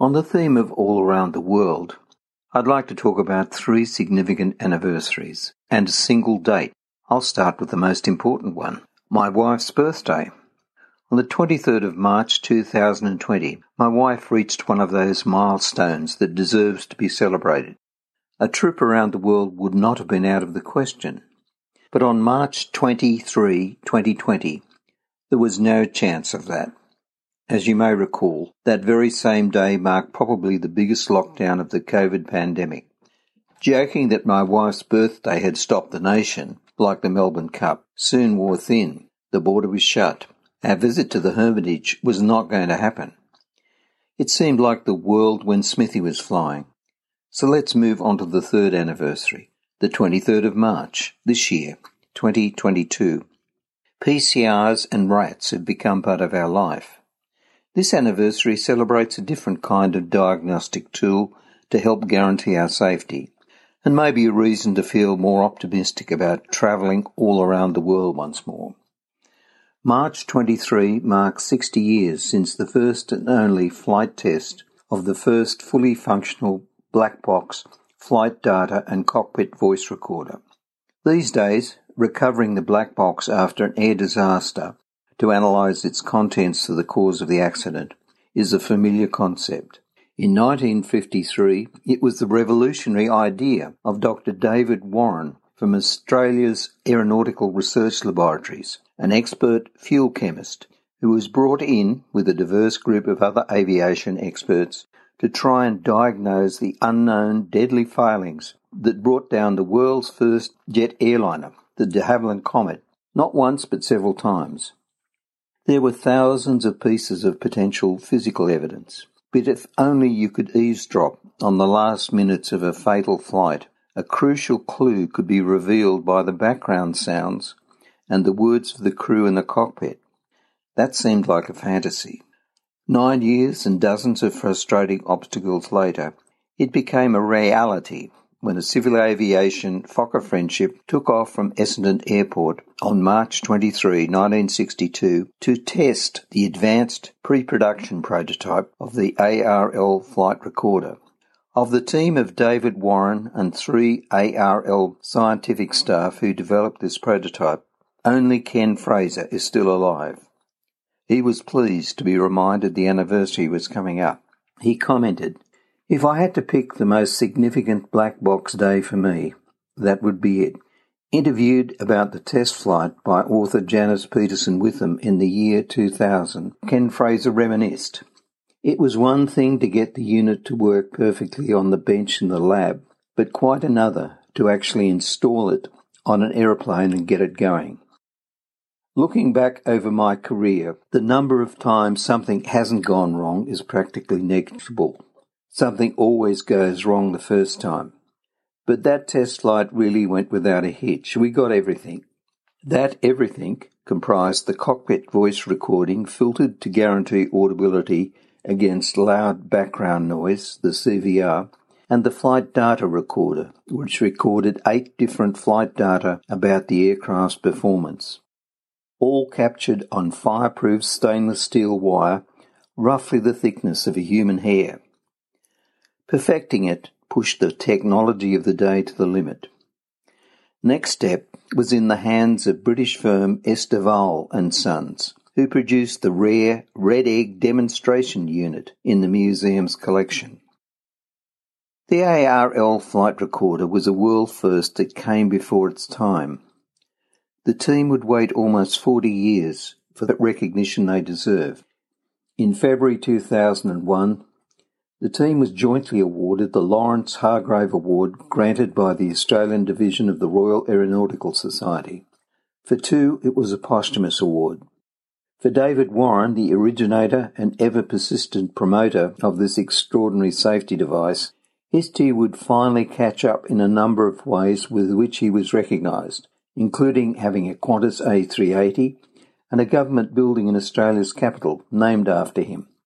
On the theme of all around the world, I'd like to talk about three significant anniversaries and a single date. I'll start with the most important one my wife's birthday. On the 23rd of March 2020, my wife reached one of those milestones that deserves to be celebrated. A trip around the world would not have been out of the question. But on March 23, 2020, there was no chance of that. As you may recall, that very same day marked probably the biggest lockdown of the COVID pandemic. Joking that my wife's birthday had stopped the nation, like the Melbourne Cup, soon wore thin. The border was shut. Our visit to the Hermitage was not going to happen. It seemed like the world when Smithy was flying. So let's move on to the third anniversary, the 23rd of March, this year, 2022. PCRs and RATs have become part of our life. This anniversary celebrates a different kind of diagnostic tool to help guarantee our safety, and maybe a reason to feel more optimistic about travelling all around the world once more. March 23 marks 60 years since the first and only flight test of the first fully functional black box flight data and cockpit voice recorder. These days, recovering the black box after an air disaster to analyse its contents to the cause of the accident is a familiar concept. In 1953, it was the revolutionary idea of Dr. David Warren from Australia's Aeronautical Research Laboratories, an expert fuel chemist who was brought in with a diverse group of other aviation experts to try and diagnose the unknown deadly failings that brought down the world's first jet airliner, the de Havilland Comet, not once but several times. There were thousands of pieces of potential physical evidence, but if only you could eavesdrop on the last minutes of a fatal flight a crucial clue could be revealed by the background sounds and the words of the crew in the cockpit. That seemed like a fantasy. Nine years and dozens of frustrating obstacles later, it became a reality when a civil aviation Fokker friendship took off from Essendon Airport on March 23, 1962, to test the advanced pre-production prototype of the ARL flight recorder. Of the team of David Warren and three ARL scientific staff who developed this prototype, only Ken Fraser is still alive. He was pleased to be reminded the anniversary was coming up. He commented, If I had to pick the most significant black box day for me, that would be it. Interviewed about the test flight by author Janice Peterson Witham in the year 2000, Ken Fraser reminisced. It was one thing to get the unit to work perfectly on the bench in the lab, but quite another to actually install it on an aeroplane and get it going. Looking back over my career, the number of times something hasn't gone wrong is practically negligible. Something always goes wrong the first time. But that test flight really went without a hitch. We got everything. That everything comprised the cockpit voice recording filtered to guarantee audibility against loud background noise, the CVR, and the flight data recorder, which recorded eight different flight data about the aircraft's performance. All captured on fireproof stainless steel wire, roughly the thickness of a human hair. Perfecting it pushed the technology of the day to the limit. Next step was in the hands of British firm S. Davall and Sons, who produced the rare red egg demonstration unit in the museum's collection. The ARL flight recorder was a world first that came before its time. The team would wait almost 40 years for the recognition they deserve. In February 2001, the team was jointly awarded the Lawrence Hargrave Award granted by the Australian Division of the Royal Aeronautical Society. For two, it was a posthumous award. For David Warren, the originator and ever persistent promoter of this extraordinary safety device, history would finally catch up in a number of ways with which he was recognised, including having a Qantas A380 and a government building in Australia's capital named after him.